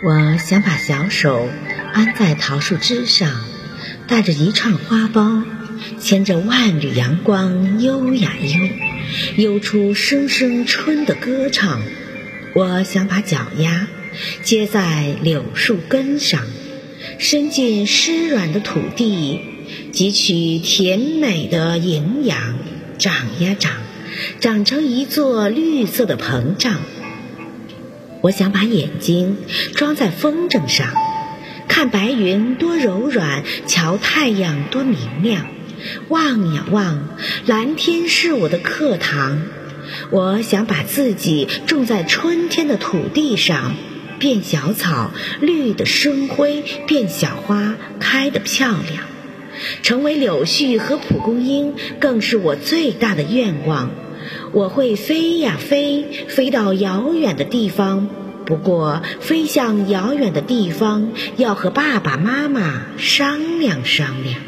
我想把小手安在桃树枝上，带着一串花苞，牵着万缕阳光，悠呀悠，悠出声声春的歌唱。我想把脚丫接在柳树根上，伸进湿软的土地，汲取甜美的营养，长呀长，长成一座绿色的膨胀。我想把眼睛装在风筝上，看白云多柔软，瞧太阳多明亮。望呀望，蓝天是我的课堂。我想把自己种在春天的土地上，变小草，绿的生辉；变小花，开得漂亮。成为柳絮和蒲公英，更是我最大的愿望。我会飞呀飞，飞到遥远的地方。不过，飞向遥远的地方，要和爸爸妈妈商量商量。